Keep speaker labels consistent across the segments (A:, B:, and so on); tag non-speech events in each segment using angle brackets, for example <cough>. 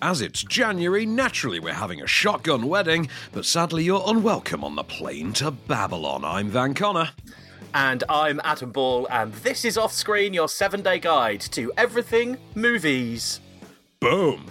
A: As it's January, naturally we're having a shotgun wedding, but sadly you're unwelcome on the plane to Babylon. I'm Van Connor.
B: And I'm Adam Ball, and this is Off Screen, your seven day guide to everything movies.
A: Boom!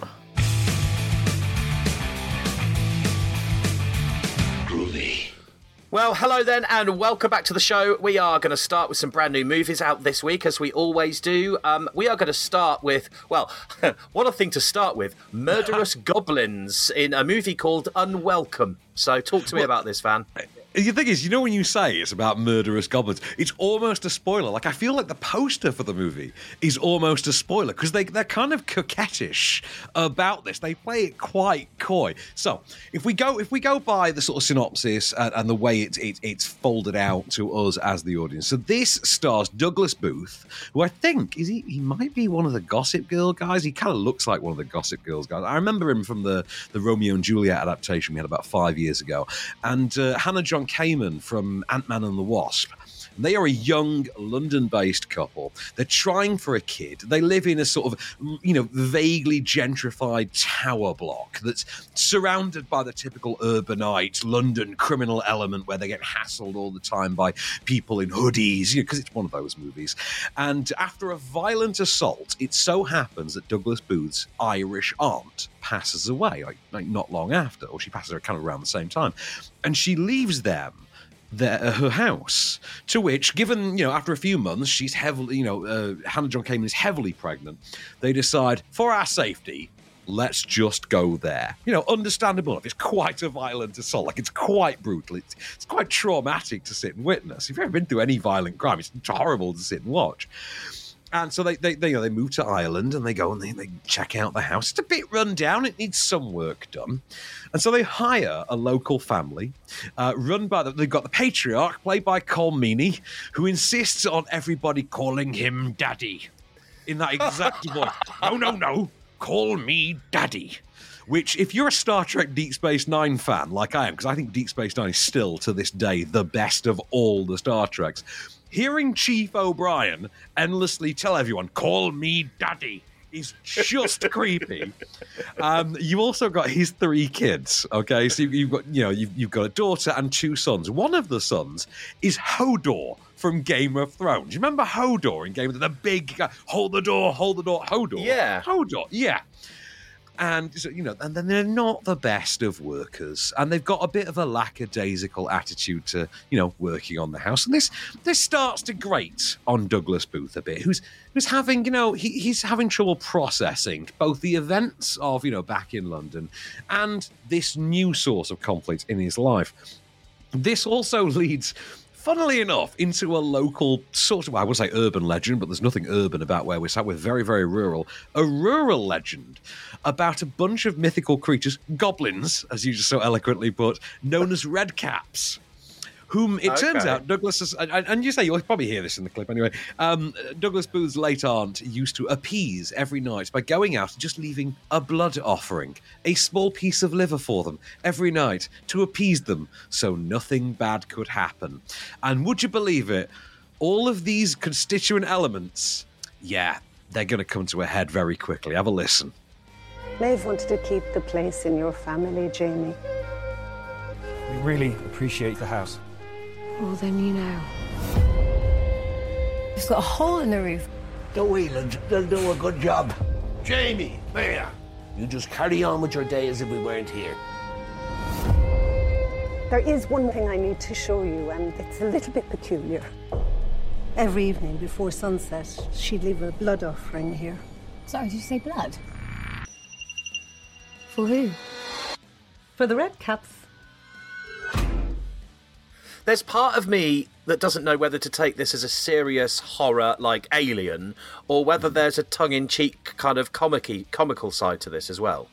B: Well, hello then, and welcome back to the show. We are going to start with some brand new movies out this week, as we always do. Um, we are going to start with, well, <laughs> what a thing to start with Murderous <laughs> Goblins in a movie called Unwelcome. So, talk to me about this, Van.
A: The thing is, you know, when you say it's about murderous goblins, it's almost a spoiler. Like I feel like the poster for the movie is almost a spoiler because they they're kind of coquettish about this. They play it quite coy. So if we go if we go by the sort of synopsis and, and the way it's it, it's folded out to us as the audience. So this stars Douglas Booth, who I think is he he might be one of the Gossip Girl guys. He kind of looks like one of the Gossip Girls guys. I remember him from the the Romeo and Juliet adaptation we had about five years ago, and uh, Hannah John Kamen from Ant Man and the Wasp. They are a young London based couple. They're trying for a kid. They live in a sort of, you know, vaguely gentrified tower block that's surrounded by the typical urbanite London criminal element where they get hassled all the time by people in hoodies, you know, because it's one of those movies. And after a violent assault, it so happens that Douglas Booth's Irish aunt passes away, like, like not long after, or she passes her kind of around the same time. And she leaves them uh, her house. To which, given you know, after a few months, she's heavily, you know, uh, Hannah John Kamen is heavily pregnant. They decide, for our safety, let's just go there. You know, understandable. It's quite a violent assault. Like it's quite brutal. It's, it's quite traumatic to sit and witness. If you've ever been through any violent crime, it's horrible to sit and watch. And so they, they, they, you know, they move to Ireland and they go and they, they check out the house. It's a bit run down. It needs some work done. And so they hire a local family, uh, run by the, they've got the patriarch, played by Colm Meaney, who insists on everybody calling him daddy in that exact <laughs> voice. No, no, no. Call me daddy. Which, if you're a Star Trek Deep Space Nine fan, like I am, because I think Deep Space Nine is still to this day the best of all the Star Treks, hearing Chief O'Brien endlessly tell everyone, call me daddy, is just <laughs> creepy. Um, you also got his three kids. Okay, so you've got you know you've, you've got a daughter and two sons. One of the sons is Hodor from Game of Thrones. You remember Hodor in Game of Thrones? The big guy, hold the door, hold the door, Hodor.
B: Yeah,
A: Hodor. Yeah and you know, and then they're not the best of workers, and they've got a bit of a lackadaisical attitude to you know working on the house, and this this starts to grate on Douglas Booth a bit, who's who's having you know he, he's having trouble processing both the events of you know back in London and this new source of conflict in his life. This also <laughs> leads funnily enough, into a local sort of, I would say urban legend, but there's nothing urban about where we're sat. We're very, very rural. A rural legend about a bunch of mythical creatures, goblins, as you just so eloquently put, known as redcaps whom it okay. turns out Douglas is, and, and, you say you'll probably hear this in the clip anyway. Um, Douglas Booth's late aunt used to appease every night by going out and just leaving a blood offering, a small piece of liver for them every night to appease them so nothing bad could happen. And would you believe it? All of these constituent elements, yeah, they're going to come to a head very quickly. Have a listen.
C: Maeve wanted to keep the place in your family, Jamie.
D: We really appreciate the house.
C: Well, then you know.
E: It's got a hole in the roof.
F: The Whelans, they'll do a good job.
G: Jamie, Maya, you just carry on with your day as if we weren't here.
C: There is one thing I need to show you, and it's a little bit peculiar. Every evening before sunset, she'd leave a blood offering here.
E: Sorry, did you say blood? For who?
C: For the red caps
B: there's part of me that doesn't know whether to take this as a serious horror like Alien or whether hmm. there's a tongue-in-cheek kind of comicky comical side to this as well.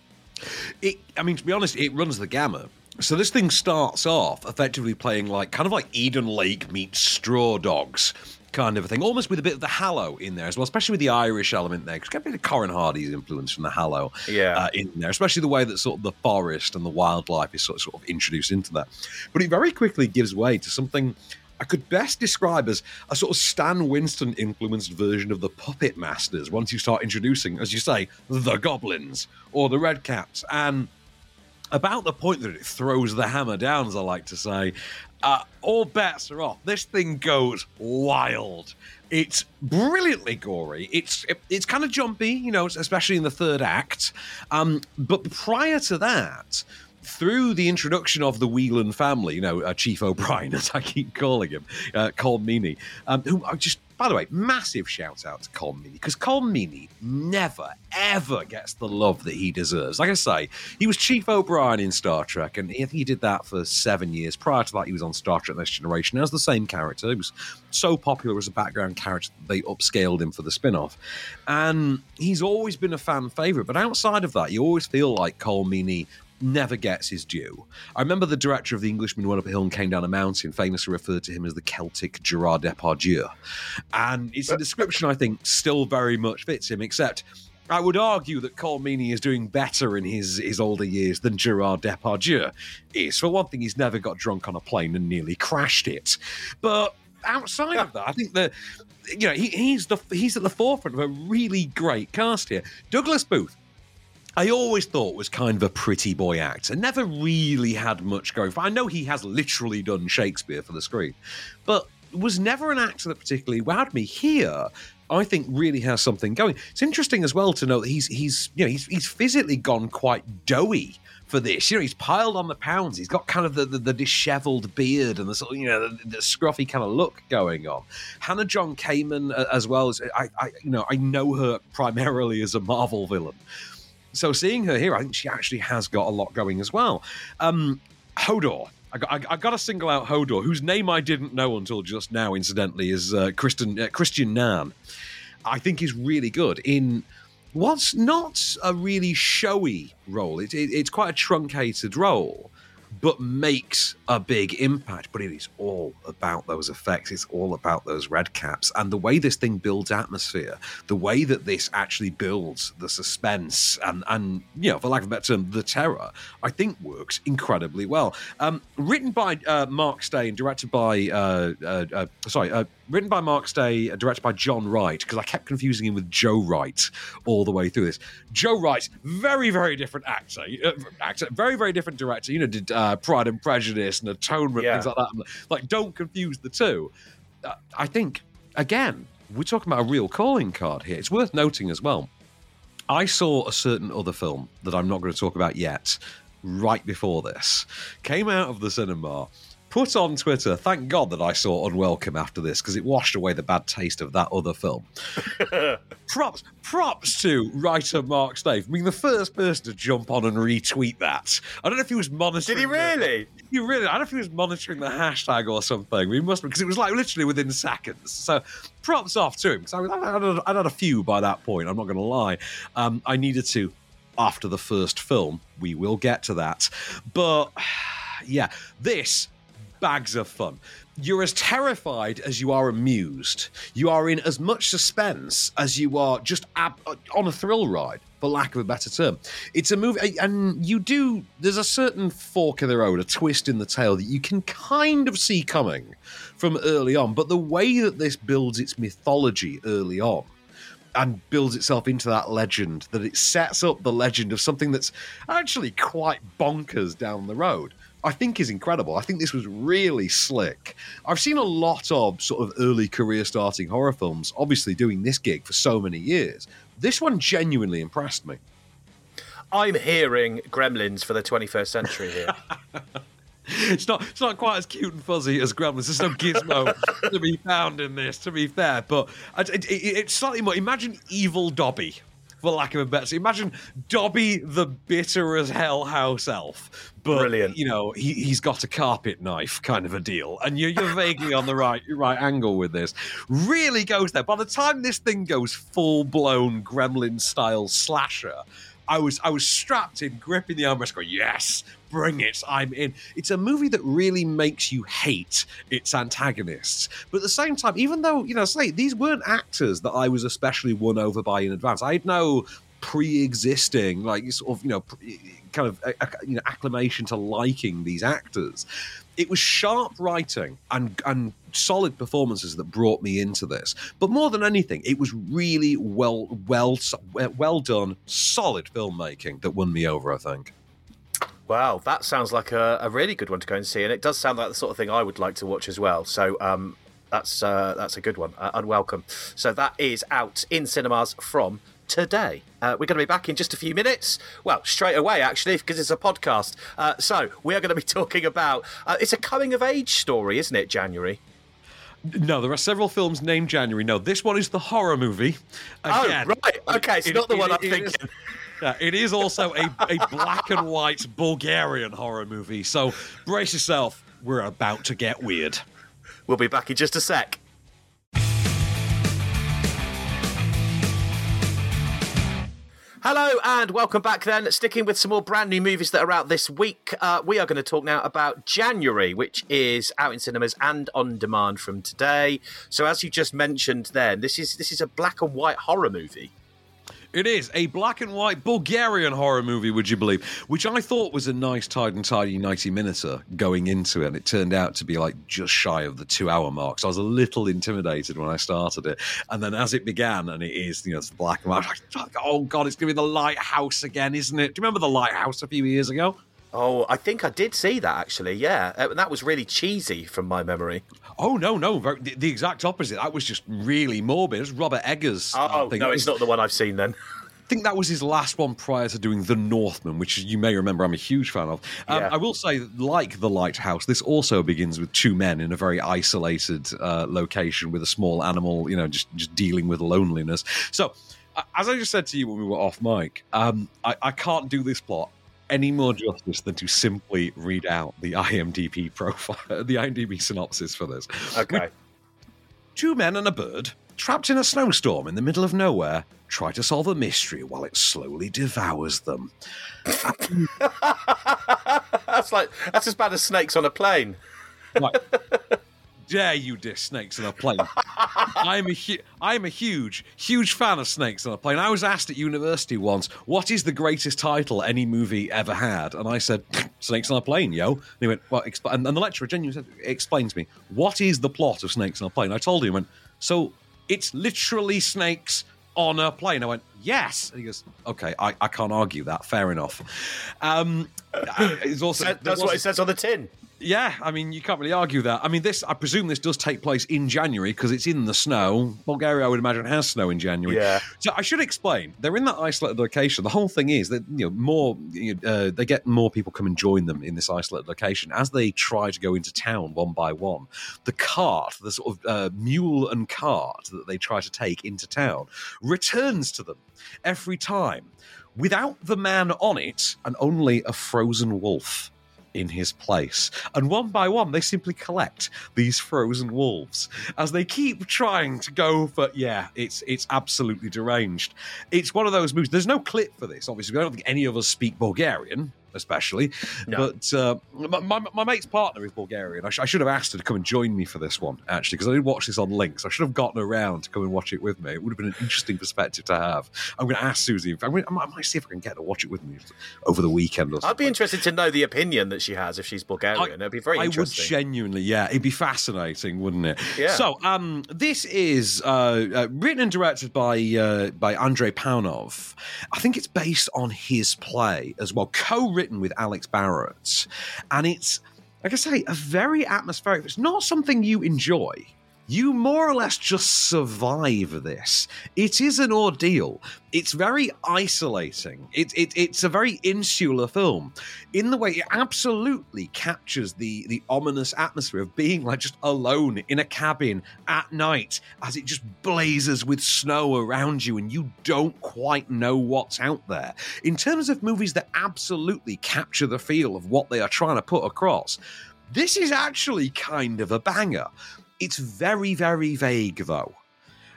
A: It, I mean, to be honest, it runs the gamut. So this thing starts off effectively playing like kind of like Eden Lake meets Straw Dogs kind of a thing, almost with a bit of the Hallow in there as well, especially with the Irish element there. Because get a bit of Corin Hardy's influence from the Hallow
B: yeah.
A: Uh, in there, especially the way that sort of the forest and the wildlife is sort of, sort of introduced into that. But it very quickly gives way to something I could best describe as a sort of Stan Winston influenced version of the Puppet Masters once you start introducing, as you say, the goblins or the red caps. And about the point that it throws the hammer down, as I like to say, uh, all bets are off. This thing goes wild. It's brilliantly gory. It's it, it's kind of jumpy, you know, especially in the third act. Um, but prior to that, through the introduction of the Whelan family, you know, uh, Chief O'Brien, <laughs> as I keep calling him, uh, Colm Meaney, um, who I just, by the way, massive shout out to Colm Meaney, because Colm Meaney never, ever gets the love that he deserves. Like I say, he was Chief O'Brien in Star Trek, and he did that for seven years. Prior to that, he was on Star Trek Next Generation as the same character. He was so popular as a background character that they upscaled him for the spin off. And he's always been a fan favorite, but outside of that, you always feel like Colm Meaney never gets his due. I remember the director of The Englishman went up a hill and came down a mountain, famously referred to him as the Celtic Gerard Depardieu. And it's a description I think still very much fits him, except I would argue that Meaney is doing better in his, his older years than Gerard Depardieu is. For one thing, he's never got drunk on a plane and nearly crashed it. But outside of that, I think that you know he, he's the he's at the forefront of a really great cast here. Douglas Booth I always thought was kind of a pretty boy actor. Never really had much going for. I know he has literally done Shakespeare for the screen, but was never an actor that particularly wowed me. Here, I think really has something going. It's interesting as well to know that he's he's you know he's he's physically gone quite doughy for this. You know, he's piled on the pounds. He's got kind of the, the, the dishevelled beard and the sort of, you know, the, the, scruffy kind of look going on. Hannah John Kamen, uh, as well as I, I, you know, I know her primarily as a Marvel villain, so seeing her here, I think she actually has got a lot going as well. Um, Hodor. I got, I, got to single out Hodor, whose name I didn't know until just now, incidentally, is uh, Kristen, uh, Kristian Nairn. I think he's really good in what's not a really showy role. It, it, it's quite a truncated role, but makes a big impact. But it is all about those effects. It's all about those red caps and the way this thing builds atmosphere, the way that this actually builds the suspense and, and you know, for lack of a better term, the terror, I think works incredibly well. Um, written by uh, Mark and directed by, uh, uh, uh sorry, uh, written by Mark Stay, directed by John Wright, because I kept confusing him with Joe Wright all the way through this. Joe Wright, very, very different actor, uh, actor, very, very different director. You know, did uh, Pride and Prejudice and Atonement, yeah. things like that. Like, don't confuse the two. Uh, I think, again, we're talking about a real calling card here. It's worth noting as well. I saw a certain other film that I'm not going to talk about yet right before this. Came out of the cinema put on Twitter, thank God that I saw Unwelcome after this because it washed away the bad taste of that other film. <laughs> props, props to writer Mark Stay, being the first person to jump on and retweet that. I don't know if he was monitoring.
B: Did he really?
A: The, he really? I don't know if he was monitoring the hashtag or something. We must because it was like literally within seconds. So props off to him because I, I, I, had a few by that point. I'm not going to lie. Um, I needed to after the first film. We will get to that, but <sighs> yeah, this bags of fun. You're as terrified as you are amused. You are in as much suspense as you are just ab- uh, on a thrill ride, for lack of a better term. It's a movie, and you do, there's a certain fork in the road, a twist in the tale that you can kind of see coming from early on. But the way that this builds its mythology early on, and builds itself into that legend, that it sets up the legend of something that's actually quite bonkers down the road. I think is incredible. I think this was really slick. I've seen a lot of sort of early career starting horror films, obviously doing this gig for so many years. This one genuinely impressed me.
B: I'm hearing Gremlins for the 21st century here. <laughs>
A: it's not it's not quite as cute and fuzzy as Gremlins. There's no gizmo <laughs> to be found in this, to be fair. But it, it, it's slightly more. Imagine evil Dobby for lack of a better. Imagine Dobby the bitter as hell house elf, but
B: Brilliant.
A: you know he, he's got a carpet knife kind of a deal, and you're, you're vaguely on the right right angle with this. Really goes there. By the time this thing goes full blown Gremlin style slasher, I was I was strapped in, gripping the armrest, going, "Yes, bring it, I'm in." It's a movie that really makes you hate its antagonists, but at the same time, even though you know, say these weren't actors that I was especially won over by in advance. I know pre-existing, like sort of you know, pre- kind of you know acclamation to liking these actors. It was sharp writing and and solid performances that brought me into this. But more than anything, it was really well well well done, solid filmmaking that won me over. I think.
B: Wow, that sounds like a, a really good one to go and see, and it does sound like the sort of thing I would like to watch as well. So, um, that's uh, that's a good one. Uh, unwelcome. So that is out in cinemas from today. Uh, we're going to be back in just a few minutes. Well, straight away, actually, because it's a podcast. Uh, so we are going to be <laughs> talking about. Uh, it's a coming of age story, isn't it? January.
A: No, there are several films named January. No, this one is the horror movie.
B: Again, oh, right. Okay, it's it, not the it, one it, I'm thinking. Is, <laughs>
A: yeah, it is also a, a black and white Bulgarian horror movie. So brace yourself. We're about to get weird.
B: We'll be back in just a sec. Hello and welcome back then. Sticking with some more brand new movies that are out this week, uh, we are going to talk now about January, which is out in cinemas and on demand from today. So, as you just mentioned, then this is this is a black and white horror movie.
A: It is a black and white Bulgarian horror movie, would you believe? Which I thought was a nice, tight and tidy 90 minuter going into it. And it turned out to be like just shy of the two hour mark. So I was a little intimidated when I started it. And then as it began, and it is, you know, it's black and white, like, oh God, it's going to be the lighthouse again, isn't it? Do you remember the lighthouse a few years ago?
B: Oh, I think I did see that actually. Yeah, uh, that was really cheesy from my memory.
A: Oh no, no, the, the exact opposite. That was just really morbid. It was Robert Eggers.
B: Oh no, it's not the one I've seen then. <laughs>
A: I think that was his last one prior to doing The Northman, which you may remember I'm a huge fan of. Um, yeah. I will say, like The Lighthouse, this also begins with two men in a very isolated uh, location with a small animal, you know, just, just dealing with loneliness. So, as I just said to you when we were off mic, um, I, I can't do this plot any more justice than to simply read out the IMDb profile, <laughs> the IMDb synopsis for this.
B: Okay.
A: Two men and a bird trapped in a snowstorm in the middle of nowhere try to solve a mystery while it slowly devours them. <laughs>
B: that's like that's as bad as snakes on a plane.
A: Right dare you diss snakes on a plane? <laughs> I'm a hu- I'm a huge, huge fan of snakes on a plane. I was asked at university once, "What is the greatest title any movie ever had?" And I said, "Snakes on a plane, yo." And he went, "Well," exp-, and, and the lecturer genuinely said, "Explain to me what is the plot of Snakes on a Plane." I told him, "Went so it's literally snakes." On a plane, I went yes, and he goes, "Okay, I, I can't argue that. Fair enough." Um,
B: it's also that's what it says on the tin.
A: Yeah, I mean, you can't really argue that. I mean, this, I presume this does take place in January because it's in the snow. Bulgaria, I would imagine, has snow in January.
B: Yeah.
A: So I should explain. They're in that isolated location. The whole thing is that, you know, more, uh, they get more people come and join them in this isolated location. As they try to go into town one by one, the cart, the sort of uh, mule and cart that they try to take into town, returns to them every time without the man on it and only a frozen wolf in his place. And one by one, they simply collect these frozen wolves as they keep trying to go for. Yeah, it's it's absolutely deranged. It's one of those movies. There's no clip for this. Obviously, I don't think any of us speak Bulgarian especially. No. But uh, my, my, my, mate's partner is Bulgarian. I, sh- I, should have asked her to come and join me for this one, actually, because I did watch this on links. I should have gotten around to come and watch it with me. It would have been an interesting perspective to have. I'm going to ask Susie. I'm going to, I might see if I can get her to watch it with me over the weekend or something.
B: I'd be interested to know the opinion that she has if she's Bulgarian. I, It'd be very interesting. I
A: would genuinely, yeah. It'd be fascinating, wouldn't it?
B: Yeah.
A: So, um, this is uh, uh, written and directed by, uh, by Andrei Paunov. I think it's based on his play as well, co written written with Alex Barrett. And it's, like I say, a very atmospheric. It's not something you enjoy you more or less just survive this. It is an ordeal. It's very isolating. It, it, it's a very insular film in the way it absolutely captures the, the ominous atmosphere of being like just alone in a cabin at night as it just blazes with snow around you and you don't quite know what's out there. In terms of movies that absolutely capture the feel of what they are trying to put across, this is actually kind of a banger. It's very, very vague, though.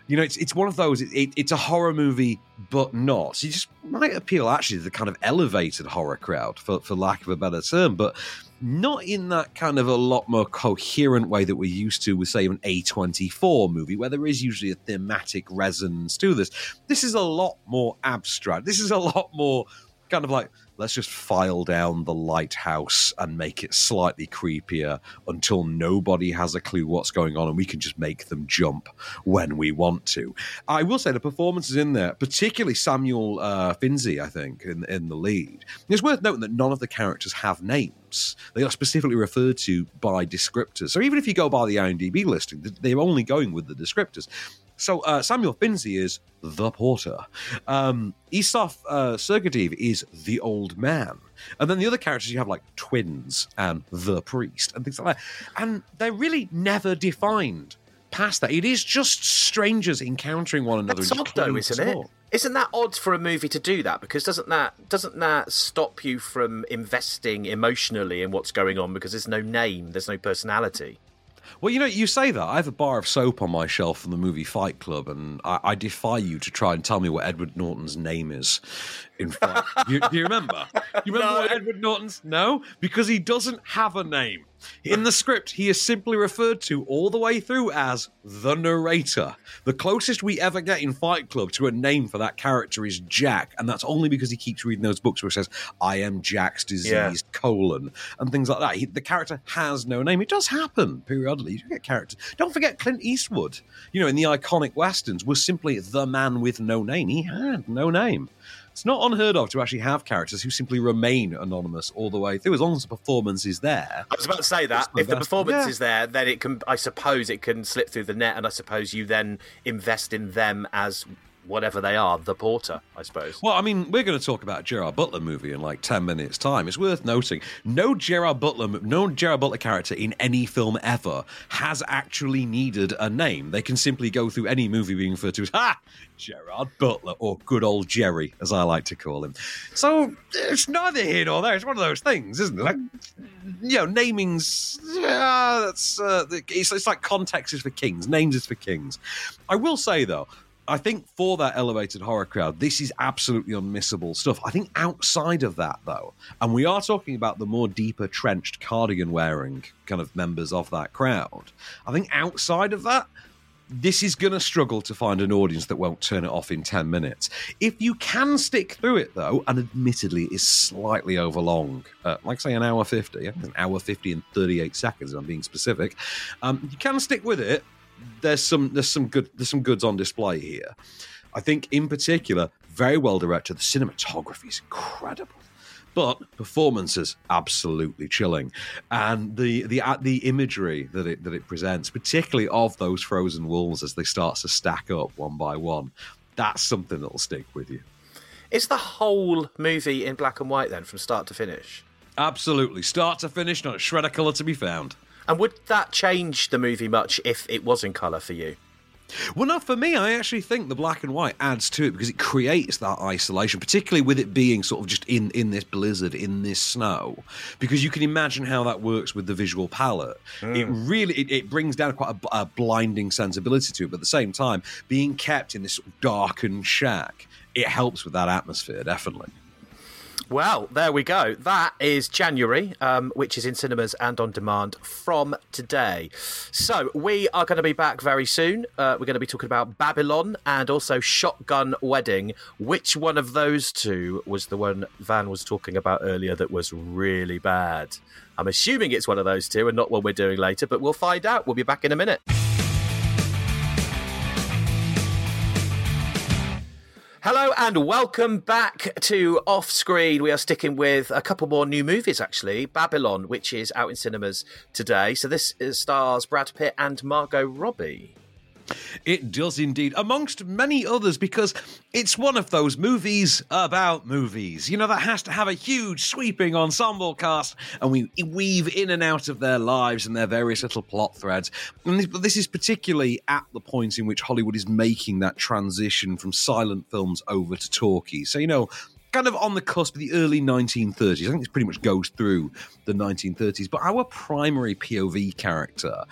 A: You know, it's it's one of those. It, it, it's a horror movie, but not. So you just might appeal actually to the kind of elevated horror crowd, for for lack of a better term. But not in that kind of a lot more coherent way that we're used to with, say, an A24 movie, where there is usually a thematic resonance to this. This is a lot more abstract. This is a lot more kind of like let's just file down the lighthouse and make it slightly creepier until nobody has a clue what's going on and we can just make them jump when we want to. I will say the performances in there, particularly Samuel uh, Finzi, I think, in, in the lead. It's worth noting that none of the characters have names. They are specifically referred to by descriptors. So even if you go by the IMDb listing, they're only going with the descriptors. So uh, Samuel Finzi is the porter. Um, Isaf uh, is the old man. And then the other characters you have like twins and the priest and things like that. And they're really never defined past that. It is just strangers encountering one another.
B: That's odd though, isn't it? Isn't that odd for a movie to do that? Because doesn't that doesn't that stop you from investing emotionally in what's going on because there's no name, there's no personality?
A: Well, you know, you say that. I have a bar of soap on my shelf from the movie Fight Club, and I, I defy you to try and tell me what Edward Norton's name is. In fact, do, do you remember? You remember <laughs> no. what Edward Norton's? No, because he doesn't have a name. In the script, he is simply referred to all the way through as the narrator. The closest we ever get in Fight Club to a name for that character is Jack, and that's only because he keeps reading those books where it says, I am Jack's disease, yeah. colon, and things like that. He, the character has no name. It does happen periodically. You get characters. Don't forget Clint Eastwood, you know, in the iconic westerns, was simply the man with no name. He had no name. It's not unheard of to actually have characters who simply remain anonymous all the way through, as long as the performance is there.
B: I was about to say that if the performance yeah. is there, then it can. I suppose it can slip through the net, and I suppose you then invest in them as whatever they are, the porter, I suppose.
A: Well, I mean, we're going to talk about Gerard Butler movie in like ten minutes' time. It's worth noting no Gerard Butler, no Gerard Butler character in any film ever has actually needed a name. They can simply go through any movie being referred to as Ha, Gerard Butler, or good old Jerry, as I like to call him. So it's neither here nor there. It's one of those things, isn't it? Like, you know, naming's yeah, that's uh, it's, it's like context is for kings, names is for kings. I will say though I think for that elevated horror crowd, this is absolutely unmissable stuff. I think outside of that, though, and we are talking about the more deeper trenched cardigan wearing kind of members of that crowd, I think outside of that, this is going to struggle to find an audience that won't turn it off in 10 minutes. If you can stick through it, though, and admittedly is slightly overlong, uh, like say an hour 50, an hour 50 and 38 seconds, I'm being specific, um, you can stick with it there's some there's some good there's some goods on display here. I think in particular, very well directed. The cinematography is incredible. But performances absolutely chilling, and the the uh, the imagery that it that it presents, particularly of those frozen wolves as they start to stack up one by one, that's something that'll stick with you.
B: Is the whole movie in black and white then, from start to finish?
A: Absolutely, start to finish, not a shred of colour to be found.
B: And would that change the movie much if it was in colour for you?
A: Well, no, for me, I actually think the black and white adds to it because it creates that isolation, particularly with it being sort of just in, in this blizzard, in this snow, because you can imagine how that works with the visual palette. Mm. It really it, it, brings down quite a, a, blinding sensibility to it, but at the same time, being kept in this sort of darkened shack, it helps with that atmosphere, definitely.
B: Well, there we go. That is January, um, which is in cinemas and on demand from today. So we are going to be back very soon. Uh, we're going to be talking about Babylon and also Shotgun Wedding. Which one of those two was the one Van was talking about earlier that was really bad? I'm assuming it's one of those two and not one we're doing later, but we'll find out. We'll be back in a minute. Hello and welcome back to Off Screen. We are sticking with a couple more new movies, actually. Babylon, which is out in cinemas today. So this is stars Brad Pitt and Margot Robbie.
A: It does indeed, amongst many others, because it's one of those movies about movies. You know, that has to have a huge, sweeping ensemble cast, and we weave in and out of their lives and their various little plot threads. And this, this is particularly at the point in which Hollywood is making that transition from silent films over to talkie. So, you know, kind of on the cusp of the early 1930s. I think this pretty much goes through the 1930s. But our primary POV character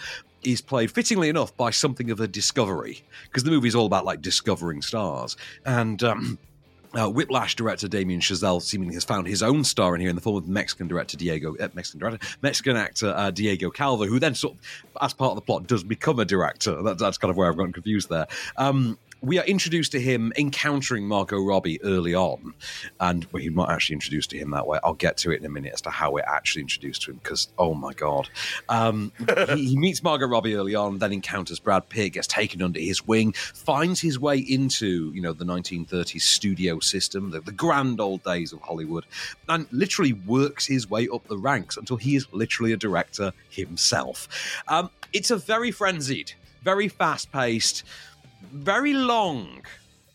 A: is played fittingly enough by something of a discovery because the movie is all about like discovering stars and um, <clears throat> Uh, Whiplash director Damien Chazelle seemingly has found his own star in here in the form of Mexican director Diego, uh, Mexican director, Mexican actor uh, Diego Calva, who then sort of, as part of the plot, does become a director. That, that's kind of where I've gotten confused there. Um, we are introduced to him encountering Margot Robbie early on, and well, he's not actually introduced to him that way. I'll get to it in a minute as to how we're actually introduced to him because oh my god, um, <laughs> he, he meets Margot Robbie early on, then encounters Brad Pitt, gets taken under his wing, finds his way into you know the 1930s studio system, the, the grand old days of Hollywood, and literally works his way up the ranks until he is literally a director himself. Um, it's a very frenzied, very fast paced very long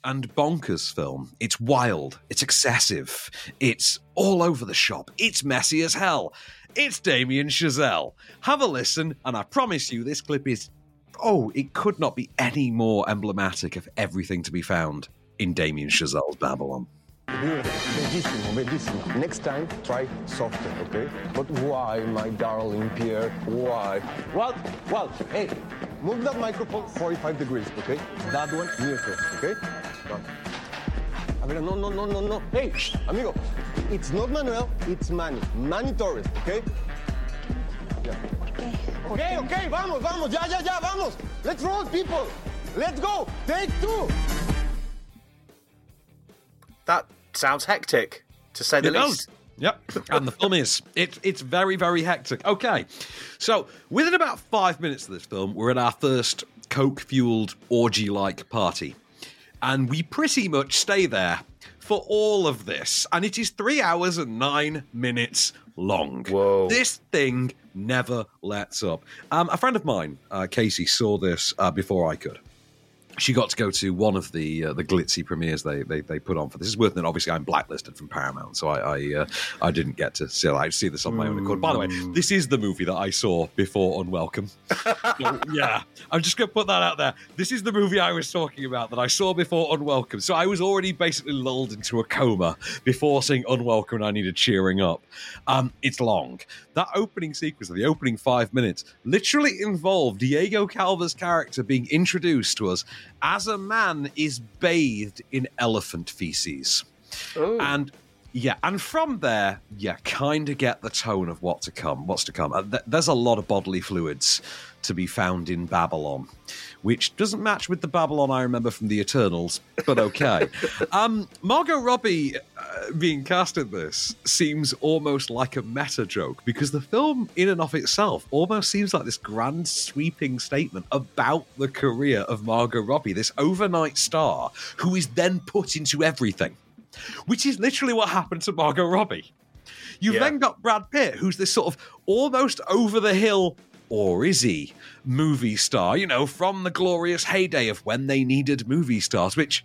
A: and bonkers film. It's wild, it's excessive, it's all over the shop, it's messy as hell. It's Damien Chazelle. Have a listen, and I promise you, this clip is. Oh, it could not be any more emblematic of everything to be found in Damien Chazelle's Babylon.
H: Bellissimo, bellissimo. Next time, try softer, okay? But why, my darling Pierre? Why? Well, well, hey, move that microphone 45 degrees, okay? That one neutral, okay? Done. A ver, no, no, no, no, no. Hey, amigo, it's not Manuel, it's Manny. Manny Torres, okay? Yeah. Okay, okay, vamos, vamos, ya, ya, ya, vamos. Let's roll, people. Let's go. Take two.
B: That sounds hectic, to say the
A: It
B: least.
A: does. Yep. And the film is. It, it's very, very hectic. Okay. So, within about five minutes of this film, we're at our first coke fueled orgy like party. And we pretty much stay there for all of this. And it is three hours and nine minutes long.
B: Whoa.
A: This thing never lets up. Um, a friend of mine, uh, Casey, saw this uh, before I could she got to go to one of the uh, the glitzy premieres they, they they put on for this. Is worth it. Obviously, I'm blacklisted from Paramount, so I I, uh, I didn't get to see. I see this on my own accord. By the way, this is the movie that I saw before Unwelcome. <laughs> So, yeah, I'm just going to put that out there. This is the movie I was talking about that I saw before Unwelcome. So I was already basically lulled into a coma before seeing Unwelcome, and I needed cheering up. Um, it's long. That opening sequence, the opening five minutes, literally involved Diego Calva's character being introduced to us as a man is bathed in elephant feces. And yeah, and from there, you kind of get the tone of what to come, what's to come. There's a lot of bodily fluids to be found in Babylon, which doesn't match with the Babylon I remember from the Eternals, but okay. <laughs> um, Margot Robbie uh, being cast in this seems almost like a meta joke because the film, in and of itself, almost seems like this grand sweeping statement about the career of Margot Robbie, this overnight star who is then put into everything which is literally what happened to Margot Robbie. You've
B: Yeah.
A: then got Brad Pitt, who's this sort of almost over the hill, or is he, movie star, you know, from the glorious heyday of when they needed movie stars, which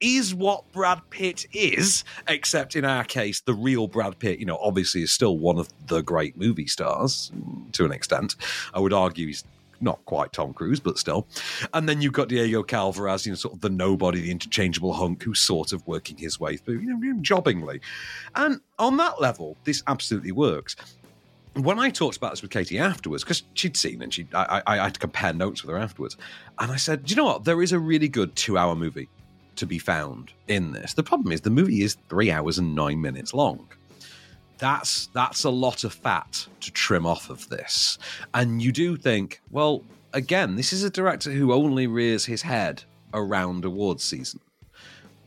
A: is what Brad Pitt is, except in our case, the real Brad Pitt, you know, obviously is still one of the great movie stars to an extent. I would argue he's not quite Tom Cruise, but still. And then you've got Diego Calva as, you know, sort of the nobody, the interchangeable hunk who's sort of working his way through, you know, jobbingly. And on that level, this absolutely works when I talked about this with Katie afterwards, because she'd seen and she, I, I, I had to compare notes with her afterwards, and I said, "Do you know what? There is a really good two-hour movie to be found in this. The problem is the movie is three hours and nine minutes long. That's that's a lot of fat to trim off of this, and you do think, well, again, this is a director who only rears his head around awards season.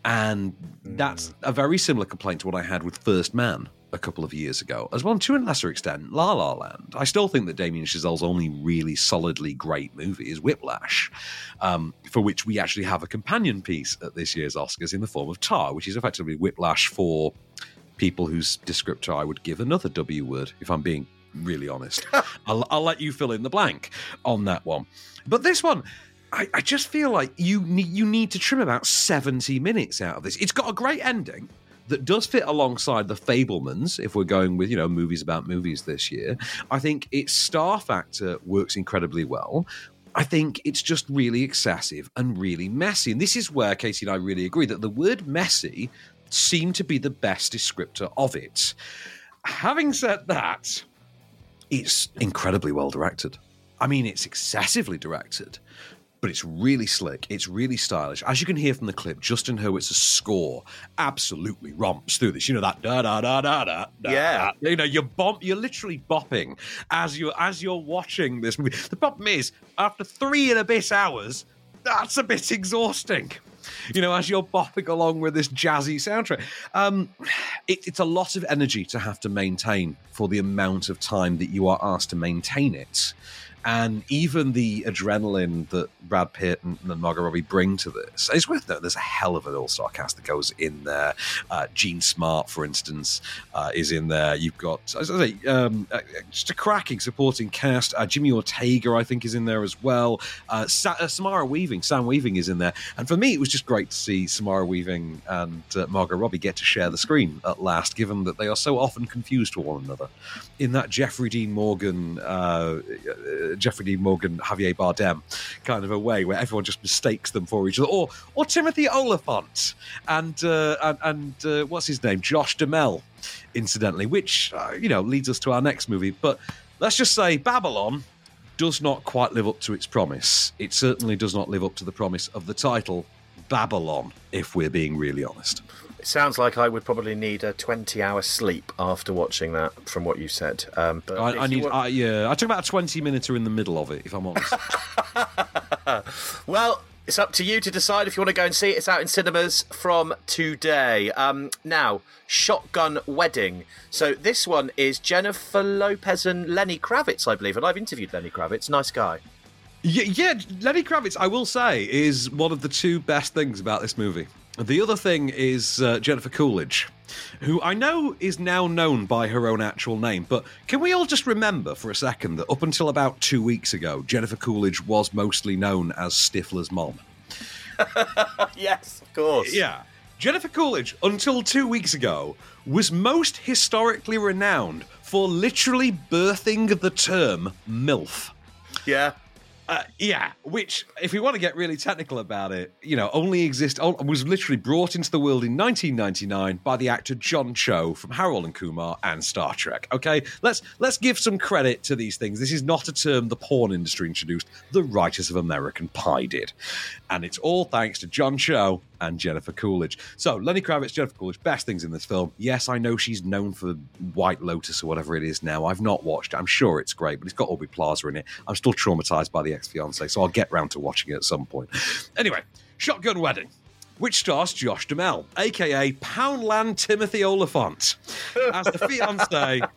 A: And that's a very similar complaint to what I had with First Man a couple of years ago, as well, to a lesser extent, La La Land. I still think that Damien Chazelle's only really solidly great movie is Whiplash, um, for which we actually have a companion piece at this year's Oscars in the form of Tar, which is effectively Whiplash for people whose descriptor I would give another W word, if I'm being really honest. <laughs> I'll, I'll let you fill in the blank on that one. But this one, I, I just feel like you need you need to trim about 70 minutes out of this. It's got a great ending that does fit alongside the Fabelmans, if we're going with, you know, movies about movies this year. I think its star factor works incredibly well. I think it's just really excessive and really messy. And this is where Casey and I really agree that the word messy seemed to be the best descriptor of it. Having said that, it's incredibly well directed. I mean, it's excessively directed. but it's really slick. It's really stylish. As you can hear from the clip, Justin Hurwitz's score absolutely romps through this. You know that da da da da da. da,
B: Yeah.
A: da. You know you're bump. You're literally bopping as you as you're watching this movie. The problem is, after three and a bit hours, that's a bit exhausting. You know, as you're bopping along with this jazzy soundtrack, um, it, it's a lot of energy to have to maintain for the amount of time that you are asked to maintain it. And even the adrenaline that Brad Pitt and, and Margot Robbie bring to this, it's worth noting there's a hell of an all star cast that goes in there. Uh, Jean Smart, for instance, uh, is in there. You've got, as I say, um, uh, just a cracking supporting cast. Uh, Jimmy Ortega, I think, is in there as well. Uh, Sa- uh, Samara Weaving, Sam Weaving is in there. And for me, it was just great to see Samara Weaving and Margot Robbie get to share the screen at last, given that they are so often confused for one another. In that Jeffrey Dean Morgan, Jeffrey Dean Morgan, Javier Bardem kind of a way, where everyone just mistakes them for each other, or or Timothy Olyphant and uh, and, and uh, what's his name, Josh Duhamel, incidentally, which uh, you know leads us to our next movie. But let's just say Babylon does not quite live up to its promise. It certainly does not live up to the promise of the title Babylon, if we're being really honest.
B: It sounds like I would probably need a 20 hour sleep after watching that, from what you said. Um, but
A: I, I need,
B: want-
A: I, yeah, I took about a twenty minute in the middle of it, if I'm honest. <laughs> <laughs>
B: Well, it's up to you to decide if you want to go and see it. It's out in cinemas from today. Um, now, Shotgun Wedding. So this one is Jennifer Lopez and Lenny Kravitz, I believe, and I've interviewed Lenny Kravitz. Nice guy.
A: Yeah, yeah, Lenny Kravitz, I will say, is one of the two best things about this movie. The other thing is uh, Jennifer Coolidge, who I know is now known by her own actual name. But can we all just remember for a second that up until about two weeks ago, Jennifer Coolidge was mostly known as Stifler's mom? <laughs>
B: yes, of course.
A: Yeah. Jennifer Coolidge, until two weeks ago, was most historically renowned for literally birthing the term MILF.
B: Yeah.
A: Uh, yeah, which, if we want to get really technical about it, you know, only exist was literally brought into the world in 1999 by the actor John Cho from Harold and Kumar and Star Trek. Okay, let's let's give some credit to these things. This is not a term the porn industry introduced; the writers of American Pie did, and it's all thanks to John Cho and Jennifer Coolidge. So, Lenny Kravitz, Jennifer Coolidge, best things in this film. Yes, I know she's known for White Lotus or whatever it is now. I've not watched it. I'm sure it's great, but it's got Aubrey Plaza in it. I'm still traumatized by the ex fiance, so I'll get round to watching it at some point. Anyway, Shotgun Wedding. Which stars Josh Duhamel, aka Poundland Timothy Olyphant, as the fiance <laughs>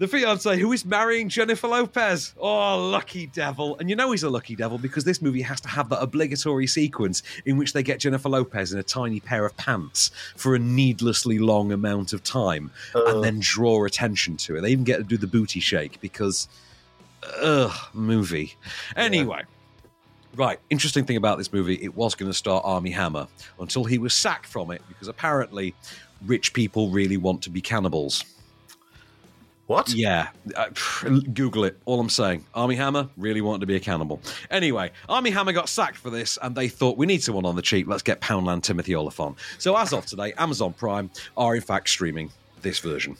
A: the fiance who is marrying Jennifer Lopez. Oh, lucky devil. And you know he's a lucky devil because this movie has to have that obligatory sequence in which they get Jennifer Lopez in a tiny pair of pants for a needlessly long amount of time and uh. then draw attention to it. They even get to do the booty shake because, ugh, movie. Anyway. Right, interesting thing about this movie, it was going to star Armie Hammer until he was sacked from it because apparently rich people really want to be cannibals.
B: What?
A: Yeah, uh, <sighs> Google it. All I'm saying, Armie Hammer really wanted to be a cannibal. Anyway, Armie Hammer got sacked for this, and they thought we need someone on the cheap. Let's get Poundland Timothy Olyphant. So as of today, Amazon Prime are in fact streaming this version.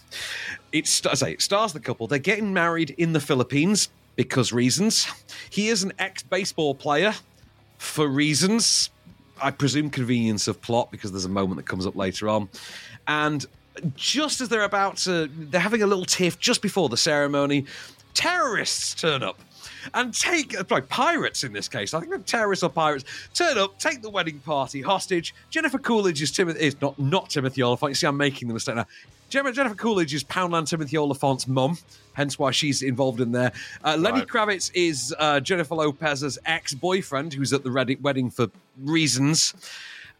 A: It's I say it stars the couple. They're getting married in the Philippines because reasons. He is an ex-baseball player for reasons. I presume convenience of plot because there's a moment that comes up later on, and just as they're about to, they're having a little tiff just before the ceremony. Terrorists turn up and take, uh, like pirates in this case. I think they're terrorists or pirates turn up, take the wedding party hostage. Jennifer Coolidge is Timothy, is not not Timothy Olyphant. You see, I'm making the mistake now. Jen- Jennifer Coolidge is Poundland Timothy Olyphant's mum, hence why she's involved in there. Uh, Lenny
B: Right.
A: Kravitz is uh, Jennifer Lopez's ex-boyfriend, who's at the wedding for reasons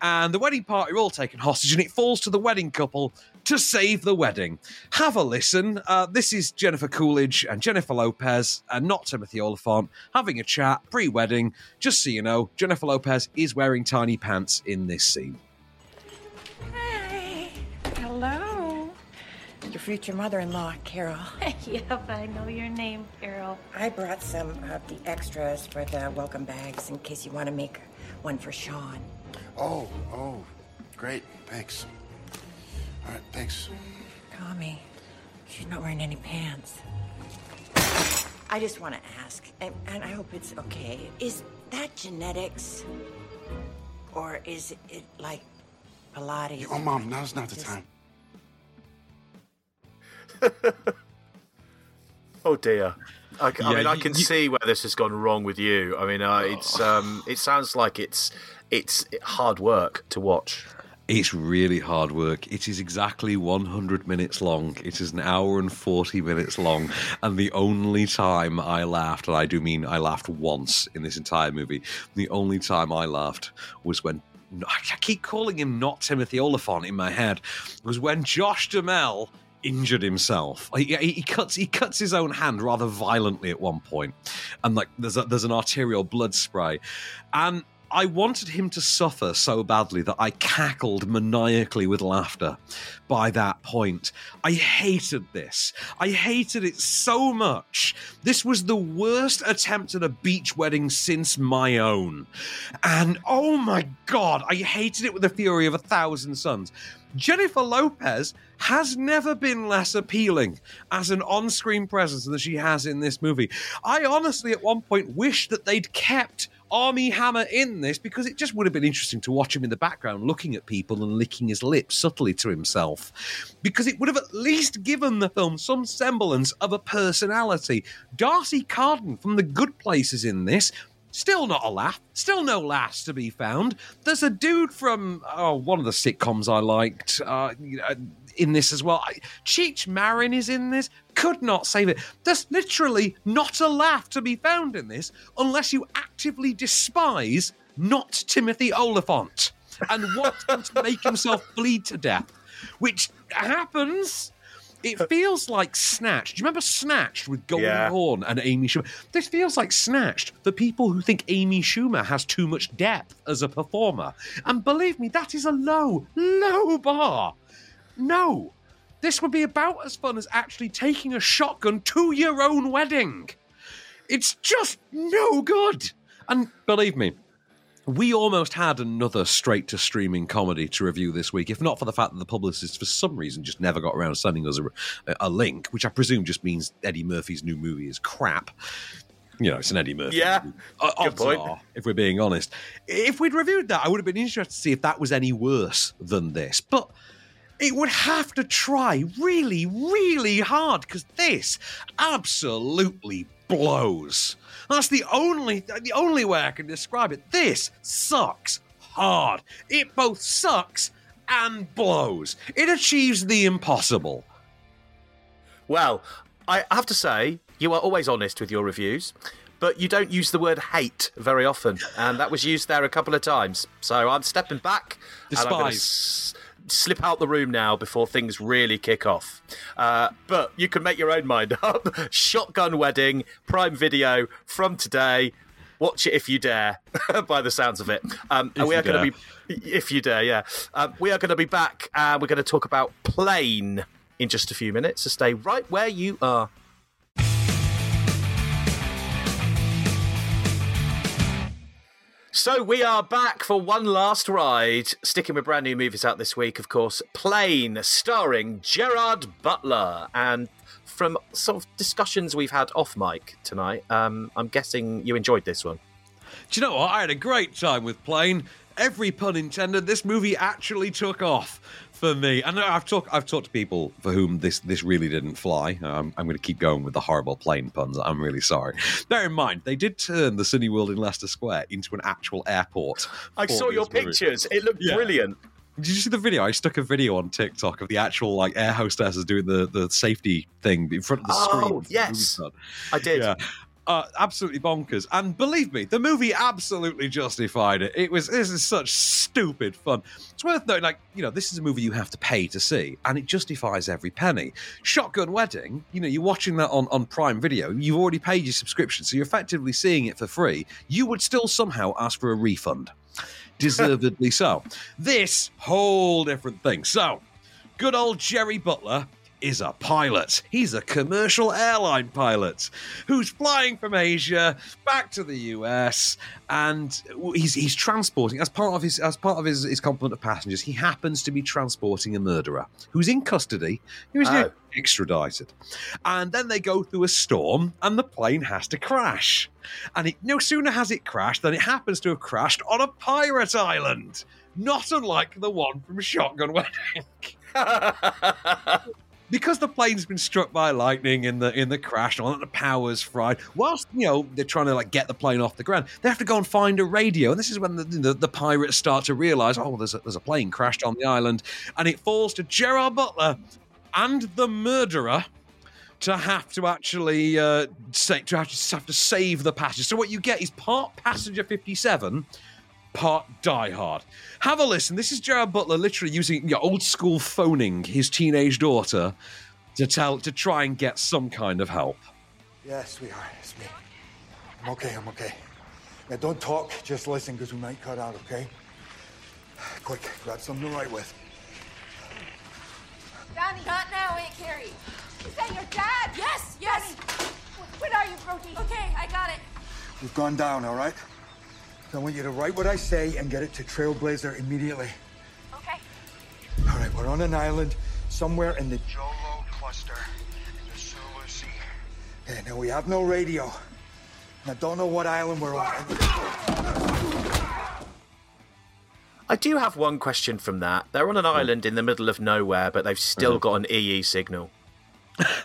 A: and the wedding party are all taken hostage, and it falls to the wedding couple to save the wedding. Have a listen. Uh, this is Jennifer Coolidge and Jennifer Lopez, and not Timothy Olyphant, having a chat pre wedding. Just so you know, Jennifer Lopez is wearing tiny pants in this scene.
I: Your future mother-in-law, Carol. <laughs>
E: yep, I know your name, Carol.
I: I brought some of the extras for the welcome bags in case you want to make one for Sean.
J: Oh, oh, great. Thanks. All right, thanks.
I: Tommy, she's not wearing any pants. I just want to ask, and, and I hope it's okay. Is that genetics? Or is it like Pilates?
J: Oh, Mom, now's not the time. <laughs>
B: Oh dear. I, I
A: Yeah,
B: mean, I can
A: you-
B: see where this has gone wrong with you. I mean, uh, it's um, it sounds like it's it's hard work to watch.
A: It's really hard work. It is exactly 100 minutes long. It is an hour and 40 minutes long. And the only time I laughed, and I do mean I laughed once in this entire movie, the only time I laughed was when. I keep calling him not Timothy Olyphant in my head. Was when Josh Duhamel injured himself. He, he, cuts he cuts his own hand rather violently at one point, and like there's a, there's an arterial blood spray, and I wanted him to suffer so badly that I cackled maniacally with laughter by that point. I hated this. I hated it so much. This was the worst attempt at a beach wedding since my own. And oh my god, I hated it with the fury of a thousand suns. Jennifer Lopez has never been less appealing as an on screen presence than she has in this movie. I honestly, at one point, wish that they'd kept Armie Hammer in this because it just would have been interesting to watch him in the background looking at people and licking his lips subtly to himself. Because it would have at least given the film some semblance of a personality. D'Arcy Carden from The Good Places in this. Still not a laugh. Still no laughs to be found. There's a dude from oh, one of the sitcoms I liked uh, in this as well. Cheech Marin is in this. Could not save it. There's literally not a laugh to be found in this unless you actively despise not Timothy Olyphant and want him to make himself bleed to death, which happens. It feels like Snatched. Do you remember Snatched with Goldie
B: Yeah.
A: Hawn and Amy Schumer? This feels like Snatched for people who think Amy Schumer has too much depth as a performer. And believe me, that is a low, low bar. No. This would be about as fun as actually taking a shotgun to your own wedding. It's just no good. And believe me, we almost had another straight to streaming comedy to review this week, if not for the fact that the publicist, for some reason, just never got around sending us a, a link, which I presume just means Eddie Murphy's new movie is crap. You know, it's an Eddie Murphy.
B: Yeah,
A: movie. Uh,
B: good point.
A: are, if we're being honest. If we'd reviewed that, I would have been interested to see if that was any worse than this. But it would have to try really, really hard because this absolutely blows. That's the only the only way I can describe it. This sucks hard. It both sucks and blows. It achieves the impossible.
B: Well, I have to say, you are always honest with your reviews, but you don't use the word hate very often, and that was used there a couple of times. So I'm stepping back.
A: Despise.
B: Slip out the room now before things really kick off. Uh, but you can make your own mind <laughs> up. Shotgun Wedding, Prime Video from today. Watch it if you dare, <laughs> by the sounds of it. Um, and we are going to be, if you dare, yeah. Um, we are going to be back and we're going to talk about Plane in just a few minutes. So stay right where you are. So we are back for one last ride, sticking with brand new movies out this week, of course. Plane, starring Gerard Butler. And from sort of discussions we've had off mic tonight, um, I'm guessing you enjoyed this one.
A: Do you know what? I had a great time with Plane. Every pun intended. This movie actually took off for me. And I've talked I've talked to people for whom this this really didn't fly. Um, I'm going to keep going with the horrible plane puns. I'm really sorry. Bear in mind, they did turn the Cineworld in Leicester Square into an actual airport.
B: I saw your
A: this movie.
B: pictures. It looked
A: Yeah.
B: brilliant.
A: Did you see the video? I stuck a video on TikTok of the actual like air hostesses doing the the safety thing in front of the screen.
B: Oh,
A: the
B: yes. I did.
A: Yeah. Uh, absolutely bonkers. And believe me, the movie absolutely justified it. It was this is such stupid fun. It's worth noting, like, you know, this is a movie you have to pay to see, and it justifies every penny. Shotgun Wedding, you know, you're watching that on, on Prime Video, you've already paid your subscription, so you're effectively seeing it for free. You would still somehow ask for a refund. Deservedly so. <laughs> This whole different thing. So, good old Jerry Butler is a pilot. He's a commercial airline pilot who's flying from Asia back to the US, and he's he's transporting as part of his as part of his, his complement of passengers. He happens to be transporting a murderer who's in custody, who's
B: Oh.
A: extradited, and then they go through a storm, and the plane has to crash. And it, no sooner has it crashed than it happens to have crashed on a pirate island, not unlike the one from Shotgun Wedding. <laughs> because the plane's been struck by lightning in the in the crash and all that the power's fried whilst you know they're trying to like get the plane off the ground they have to go and find a radio and this is when the, the, the pirates start to realize oh there's a, there's a plane crashed on the island and it falls to gerard butler and the murderer to have to actually uh, say, to have to, have to save the passengers. So what you get is part passenger 57, part Die Hard. Have a listen. This is Gerard Butler literally using you know, old school phoning his teenage daughter to tell to try and get some kind of help.
K: Yeah, sweetheart, it's me. I'm okay, I'm okay. Now don't talk, just listen, because we might cut out, okay? Quick, grab something to write with.
L: Donnie, not now, Aunt Carrie. Is that your dad? Yes, yes. When are you, Brody? Okay, I got it.
K: We've gone down, all right? So I want you to write what I say and get it to Trailblazer immediately.
L: Okay.
K: All right, we're on an island somewhere in the Jolo cluster in the Sulu Sea. Okay, now we have no radio. And I don't know what island we're on.
B: I do have one question from that. They're on an island in the middle of nowhere, but they've still mm-hmm. got an EE signal. <laughs>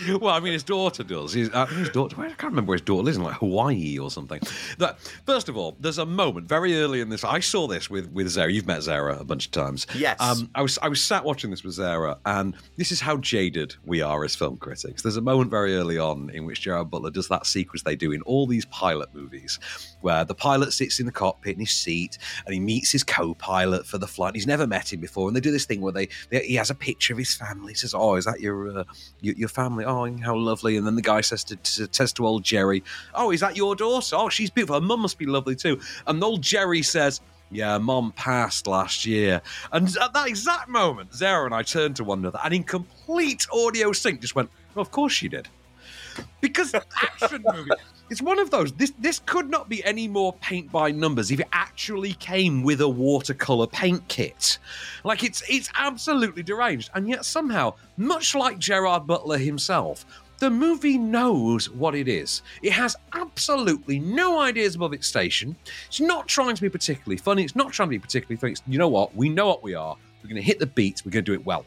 B: <laughs>
A: well, I mean, his daughter does. His, uh, his daughter, I can't remember where his daughter lives in, like Hawaii or something. That first of all, there's a moment very early in this. I saw this with with Zara. You've met Zara a bunch of times.
B: Yes.
A: Um, I was I was sat watching this with Zara, and this is how jaded we are as film critics. There's a moment very early on in which Gerard Butler does that sequence they do in all these pilot movies, where the pilot sits in the cockpit in his seat and he meets his co-pilot for the flight. He's never met him before, and they do this thing where they, they he has a picture of his family. He says, "Oh, is that your uh, your, your family? Oh, how lovely!" And then the guy says to, to says to old Jerry, "Oh, is that your daughter? Oh, she's beautiful. Her mum must be lovely too." And old Jerry says. Yeah, mom passed last year. And at that exact moment, Zara and I turned to one another and in complete audio sync just went, well, of course she did. Because <laughs> action movie, it's one of those. This this could not be any more paint by numbers if it actually came with a watercolor paint kit. Like it's it's absolutely deranged, and yet somehow, much like Gerard Butler himself, the movie knows what it is. It has absolutely no ideas above its station. It's not trying to be particularly funny. It's not trying to be particularly funny. It's, you know what? We know what we are. We're going to hit the beats. We're going to do it well.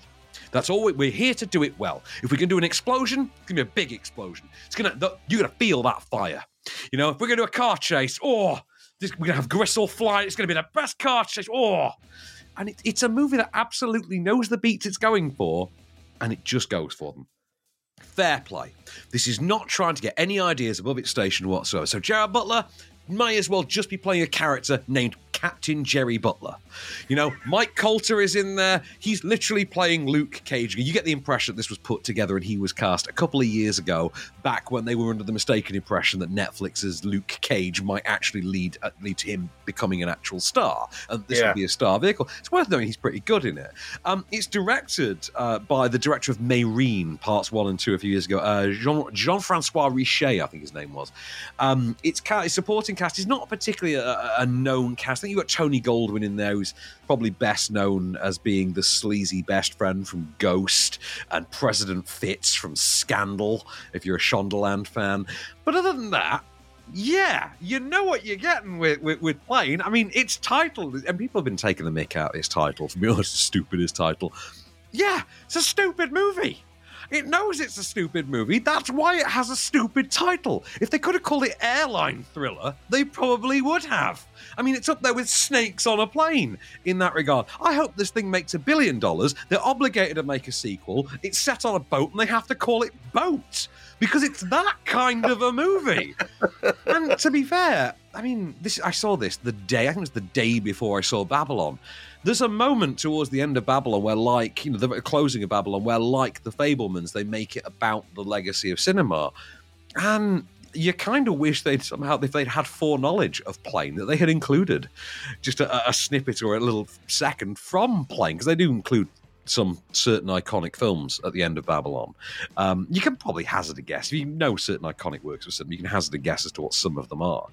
A: That's all. We, we're here to do it well. If we can do an explosion, it's to be a big explosion. It's to. You're to feel that fire. You know, if we're to do a car chase, oh, this, we're to have Gristle fly. It's to be the best car chase. Oh, and it, it's a movie that absolutely knows the beats it's going for, and it just goes for them fair play. This is not trying to get any ideas above its station whatsoever. So Gerard Butler may as well just be playing a character named Captain Jerry Butler. You know, Mike Colter is in there. He's literally playing Luke Cage. You get the impression that this was put together and he was cast a couple of years ago, back when they were under the mistaken impression that Netflix's Luke Cage might actually lead uh, lead to him becoming an actual star, and this
B: Yeah.
A: would be a star vehicle. It's worth knowing he's pretty good in it. Um, it's directed uh, by the director of Mesrine, parts one and two, a few years ago, uh, Jean Jean Francois Richet, I think his name was. Um, it's, ca- it's supporting cast. It's not particularly a, a known cast. Think you've got Tony Goldwyn in there, who's probably best known as being the sleazy best friend from Ghost and President Fitz from Scandal, if you're a Shondaland fan. But other than that, yeah, you know what you're getting with, with, with Plane. I mean, its titled, and people have been taking the mick out of its title <laughs> for me. It's the stupidest title. Yeah, it's a stupid movie. It knows it's a stupid movie. That's why it has a stupid title. If they could have called it Airline Thriller, they probably would have. I mean, it's up there with Snakes on a Plane in that regard. I hope this thing makes a billion dollars. They're obligated to make a sequel. It's set on a boat and they have to call it Boat because it's that kind of a movie. <laughs> and to be fair, I mean, this I saw this the day, I think it was the day before I saw Babylon. There's a moment towards the end of Babylon where, like, you know, the closing of Babylon, where, like the Fabelmans, they make it about the legacy of cinema. And you kind of wish they'd somehow, if they'd had foreknowledge of Plane, that they had included just a, a snippet or a little second from Plane, because they do include some certain iconic films at the end of Babylon. Um, you can probably hazard a guess if you know certain iconic works of cinema. You can hazard a guess as to what some of them are.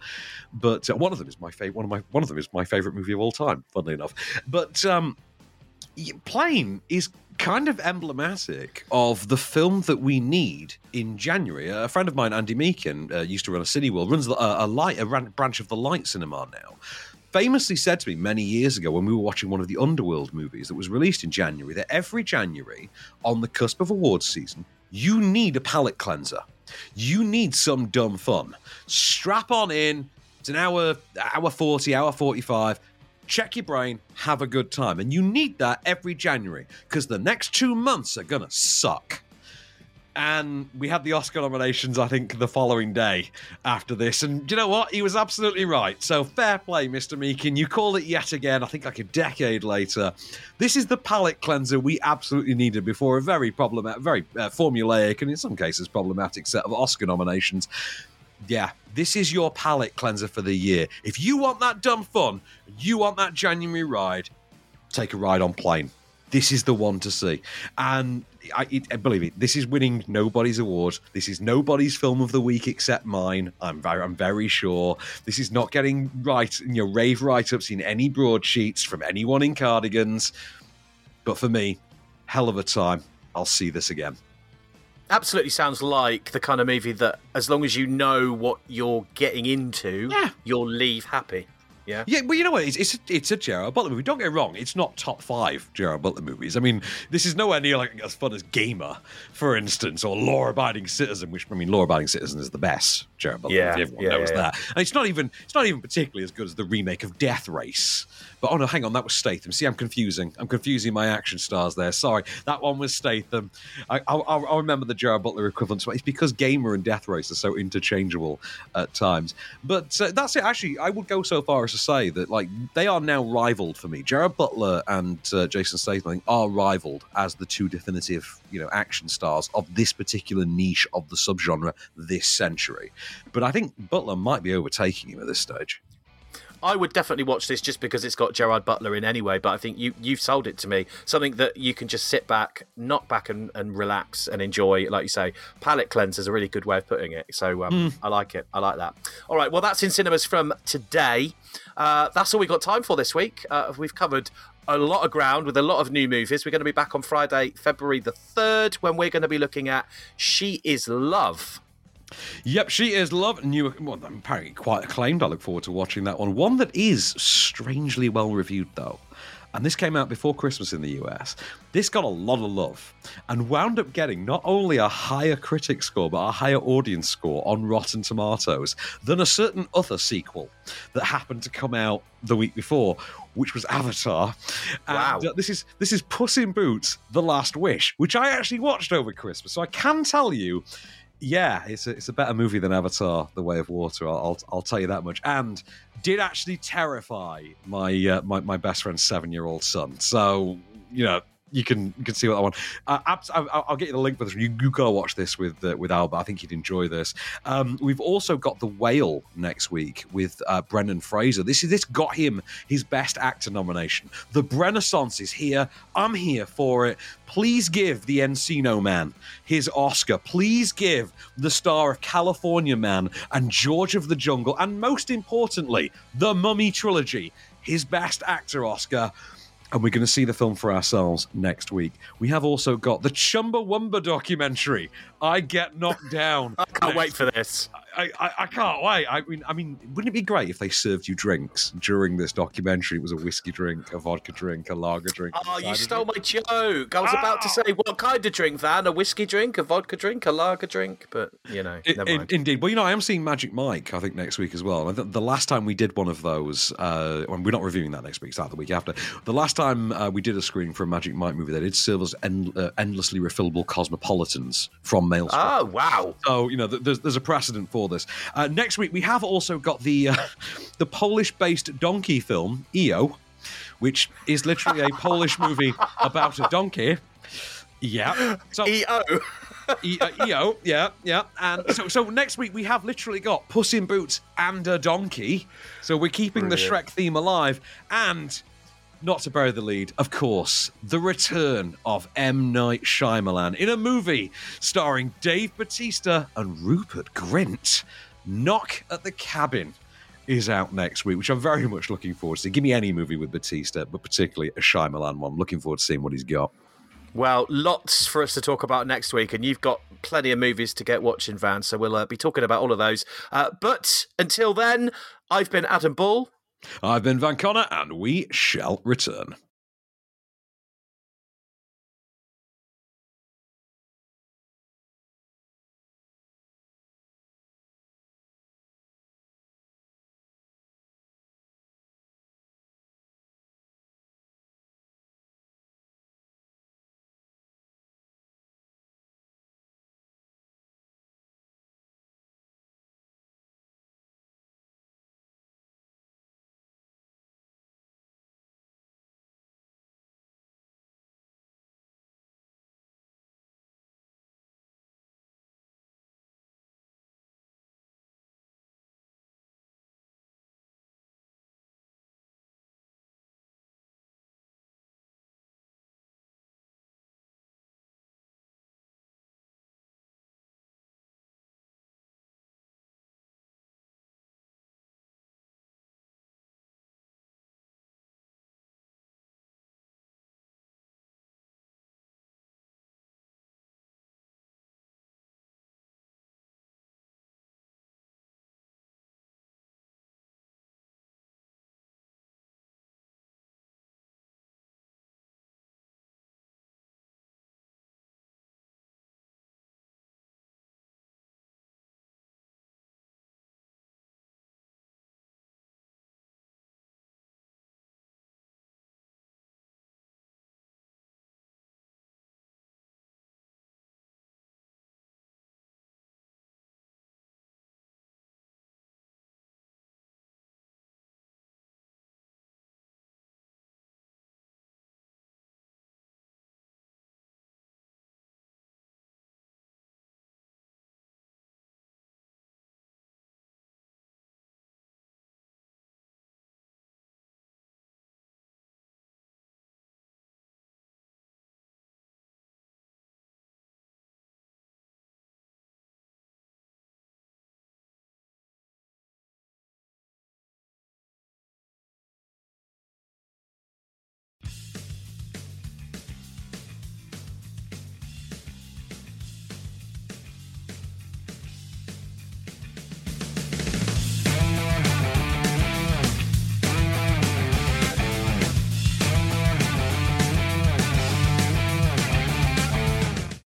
A: But uh, one of them is my favorite. One of my one of them is my favorite movie of all time. Funnily enough, but um, Plane is kind of emblematic of the film that we need in January. A friend of mine, Andy Meakin, uh, used to run a Cineworld, runs a, a light a branch of the Light Cinema now. Famously said to me many years ago when we were watching one of the Underworld movies that was released in January that every January, on the cusp of awards season, you need a palate cleanser. You need some dumb fun. Strap on in. It's an hour, hour 40, hour 45 check your brain, have a good time. And you need that every January because the next two months are going to suck. And we had the Oscar nominations, I think, the following day after this. And you know what? He was absolutely right. So fair play, Mr. Meakin. You call it yet again, I think like a decade later. This is the palate cleanser we absolutely needed before a very problematic, very uh, formulaic, and in some cases problematic set of Oscar nominations. Yeah, this is your palate cleanser for the year. If you want that dumb fun, you want that January ride, take a ride on plane. This is the one to see. And I, it, uh, believe me, this is winning nobody's award. This is nobody's film of the week except mine. I'm very, I'm very sure. This is not getting right, you know, rave write-ups in any broadsheets from anyone in cardigans. But for me, hell of a time. I'll see this again.
B: Absolutely sounds like the kind of movie that, as long as you know what you're getting into, you'll leave happy. Yeah.
A: Yeah, well, you know what? It's it's a, it's a Gerard Butler movie. Don't get wrong; it's not top five Gerard Butler movies. I mean, this is nowhere near like as fun as Gamer, for instance, or Law Abiding Citizen. Which I mean, Law Abiding Citizen is the best Gerard Butler
B: Yeah,
A: movie. Everyone
B: yeah,
A: knows
B: yeah,
A: that. And it's not even it's not even particularly as good as the remake of Death Race. But oh no, hang on, that was Statham. See, I'm confusing. I'm confusing my action stars there. Sorry, that one was Statham. I I, I remember the Gerard Butler equivalent. But it's because Gamer and Death Race are so interchangeable at times. But uh, that's it. Actually, I would go so far as to say that like they are now rivaled for me. Gerard Butler and uh, Jason Statham are rivaled as the two definitive, you know, action stars of this particular niche of the subgenre this century. But I think Butler might be overtaking him at this stage.
B: I would definitely watch this just because it's got Gerard Butler in anyway. But I think you you've sold it to me. Something that you can just sit back, knock back, and, and relax and enjoy. Like you say, palate cleanse is a really good way of putting it. So um,
A: Mm.
B: I like it. I like that. All right. Well, that's in cinemas from today. Uh, that's all we got time for this week. Uh, we've covered a lot of ground with a lot of new movies. We're going to be back on Friday, February the third, when we're going to be looking at She Is Love.
A: Yep, she is love. New, well, apparently quite acclaimed. I look forward to watching that one. One that is strangely well reviewed, though. And this came out before Christmas in the US. This got a lot of love and wound up getting not only a higher critic score, but a higher audience score on Rotten Tomatoes than a certain other sequel that happened to come out the week before, which was Avatar. And
B: Wow.
A: uh, this is this is Puss in Boots: The Last Wish, which I actually watched over Christmas. So I can tell you yeah, it's a, it's a better movie than Avatar: The Way of Water. I'll, I'll I'll tell you that much. And did actually terrify my uh, my my best friend's seven year old son. So you know. You can you can see what I want. Uh, abs- I'll, I'll get you the link for this. You, you gotta watch this with uh, with Albert. I think you'd enjoy this. Um, we've also got the Whale next week with uh, Brendan Fraser. This is this got him his Best Actor nomination. The Renaissance is here. I'm here for it. Please give the Encino Man his Oscar. Please give the star of California Man and George of the Jungle, and most importantly, the Mummy trilogy, his Best Actor Oscar. And we're going to see the film for ourselves next week. We have also got the Chumbawamba documentary. I get knocked down. <laughs>
B: I can't wait for this.
A: I, I, I can't wait. I mean, I mean, wouldn't it be great if they served you drinks during this documentary? It was a whiskey drink, a vodka drink, a lager drink.
B: Oh, you stole my joke. I was about to say, what kind of drink, Van? A whiskey drink, a vodka drink, a lager drink? But, you know,
A: I-
B: never
A: in-
B: mind.
A: indeed. Well, you know, I am seeing Magic Mike, I think, next week as well. And I think the last time we did one of those, uh, we're not reviewing that next week, it's out the week after. The last time uh, we did a screening for a Magic Mike movie, they did serve us end, uh, endlessly refillable cosmopolitans from Maelstrom.
B: Oh, wow.
A: So you know, there's there's a precedent for this. Uh, next week we have also got the uh, <laughs> the Polish-based donkey film EO, which is literally a Polish movie <laughs> about a donkey. Yeah. So
B: EO.
A: E- uh, EO, yeah, yeah. And so, so next week we have literally got Puss in Boots and a donkey. So we're keeping the Shrek theme alive. And not to bury the lead, of course, the return of M. Night Shyamalan in a movie starring Dave Batista and Rupert Grint. Knock at the Cabin is out next week, which I'm very much looking forward to. Give me any movie with Batista, but particularly a Shyamalan one. Looking forward to seeing what he's got.
B: Well, lots for us to talk about next week, and you've got plenty of movies to get watching, Van. So we'll uh, be talking about all of those. Uh, but until then, I've been Adam Bull.
A: I've been Van Connor, and we shall return.